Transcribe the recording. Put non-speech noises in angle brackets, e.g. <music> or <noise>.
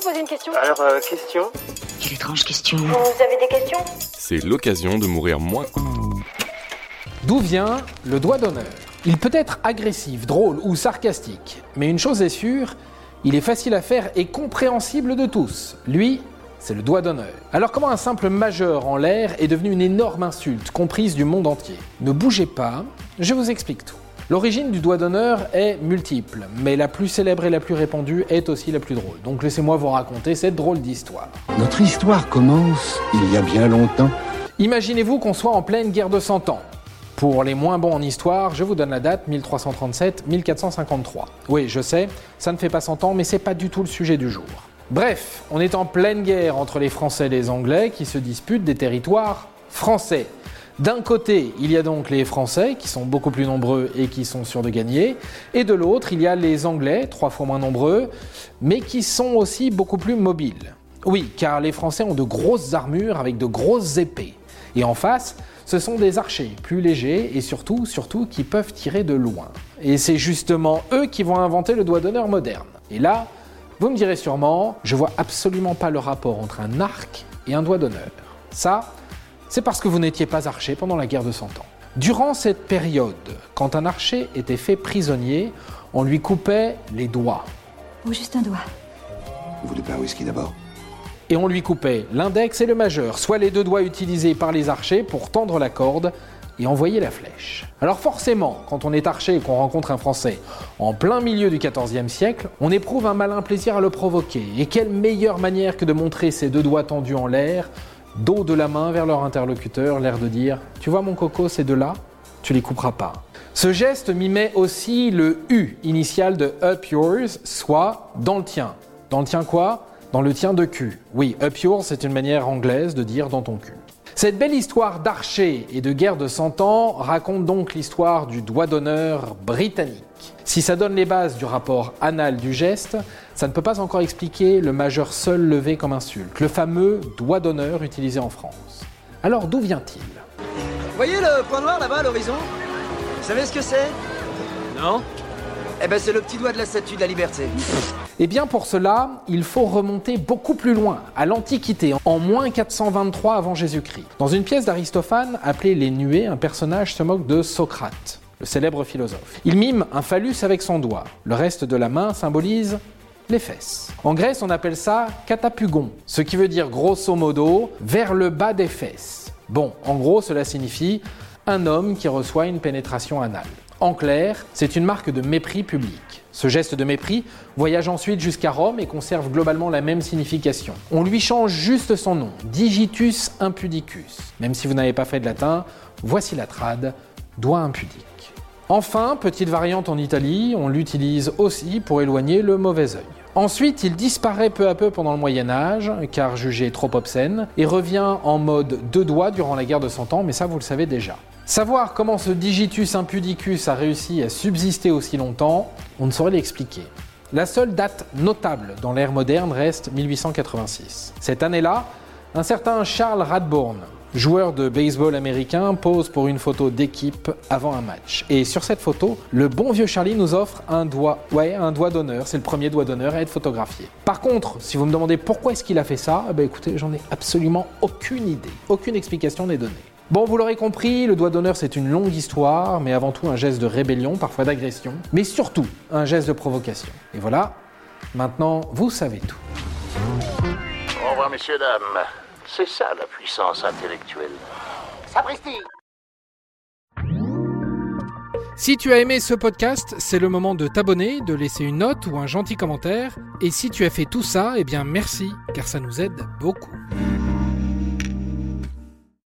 vous poser une question Alors, euh, question Quelle étrange question. Vous avez des questions? C'est l'occasion de mourir moins. D'où vient le doigt d'honneur? Il peut être agressif, drôle ou sarcastique, mais une chose est sûre, il est facile à faire et compréhensible de tous. Lui, c'est le doigt d'honneur. Alors comment un simple majeur en l'air est devenu une énorme insulte, comprise du monde entier? Ne bougez pas, je vous explique tout. L'origine du doigt d'honneur est multiple, mais la plus célèbre et la plus répandue est aussi la plus drôle. Donc laissez-moi vous raconter cette drôle d'histoire. Notre histoire commence il y a bien longtemps. Imaginez-vous qu'on soit en pleine guerre de 100 ans. Pour les moins bons en histoire, je vous donne la date 1337-1453. Oui, je sais, ça ne fait pas 100 ans, mais c'est pas du tout le sujet du jour. Bref, on est en pleine guerre entre les Français et les Anglais qui se disputent des territoires français. D'un côté, il y a donc les Français qui sont beaucoup plus nombreux et qui sont sûrs de gagner, et de l'autre, il y a les Anglais, trois fois moins nombreux, mais qui sont aussi beaucoup plus mobiles. Oui, car les Français ont de grosses armures avec de grosses épées. Et en face, ce sont des archers plus légers et surtout, surtout, qui peuvent tirer de loin. Et c'est justement eux qui vont inventer le doigt d'honneur moderne. Et là, vous me direz sûrement, je vois absolument pas le rapport entre un arc et un doigt d'honneur. Ça, c'est parce que vous n'étiez pas archer pendant la guerre de Cent Ans. Durant cette période, quand un archer était fait prisonnier, on lui coupait les doigts. Ou juste un doigt. Vous voulez pas un whisky d'abord? Et on lui coupait l'index et le majeur, soit les deux doigts utilisés par les archers pour tendre la corde et envoyer la flèche. Alors forcément, quand on est archer et qu'on rencontre un Français en plein milieu du XIVe siècle, on éprouve un malin plaisir à le provoquer. Et quelle meilleure manière que de montrer ses deux doigts tendus en l'air dos de la main vers leur interlocuteur, l'air de dire Tu vois mon coco, ces deux-là Tu les couperas pas. Ce geste mimait aussi le U initial de Up Yours, soit dans le tien. Dans le tien quoi? Dans le tien de cul. Oui, Up Yours, c'est une manière anglaise de dire dans ton cul. Cette belle histoire d'archer et de guerre de 100 ans raconte donc l'histoire du doigt d'honneur britannique. Si ça donne les bases du rapport anal du geste, ça ne peut pas encore expliquer le majeur seul levé comme insulte, le fameux doigt d'honneur utilisé en France. Alors d'où vient-il? Vous voyez le point noir là-bas à l'horizon? Vous savez ce que c'est? Non Eh ben c'est le petit doigt de la statue de la liberté. <laughs> Eh bien pour cela, il faut remonter beaucoup plus loin, à l'Antiquité, en moins 423 avant Jésus-Christ. Dans une pièce d'Aristophane appelée Les Nuées, un personnage se moque de Socrate, le célèbre philosophe. Il mime un phallus avec son doigt. Le reste de la main symbolise les fesses. En Grèce, on appelle ça catapugon, ce qui veut dire grosso modo vers le bas des fesses. Bon, en gros, cela signifie un homme qui reçoit une pénétration anale. En clair, c'est une marque de mépris public. Ce geste de mépris voyage ensuite jusqu'à Rome et conserve globalement la même signification. On lui change juste son nom, Digitus impudicus. Même si vous n'avez pas fait de latin, voici la trad, doigt impudique. Enfin, petite variante en Italie, on l'utilise aussi pour éloigner le mauvais œil. Ensuite, il disparaît peu à peu pendant le Moyen Âge, car jugé trop obscène, et revient en mode deux doigts durant la guerre de Cent Ans, mais ça vous le savez déjà. Savoir comment ce digitus impudicus a réussi à subsister aussi longtemps, on ne saurait l'expliquer. La seule date notable dans l'ère moderne reste 1886. Cette année-là, un certain Charles Radbourne, joueur de baseball américain, pose pour une photo d'équipe avant un match. Et sur cette photo, le bon vieux Charlie nous offre un doigt, d'honneur. C'est le premier doigt d'honneur à être photographié. Par contre, si vous me demandez pourquoi est-ce qu'il a fait ça, eh ben écoutez, j'en ai absolument aucune idée. Aucune explication n'est donnée. Bon, vous l'aurez compris, le doigt d'honneur c'est une longue histoire, mais avant tout un geste de rébellion, parfois d'agression, mais surtout un geste de provocation. Et voilà, maintenant vous savez tout. Au revoir, messieurs, dames. C'est ça la puissance intellectuelle. Sapristi Si tu as aimé ce podcast, c'est le moment de t'abonner, de laisser une note ou un gentil commentaire. Et si tu as fait tout ça, eh bien merci, car ça nous aide beaucoup.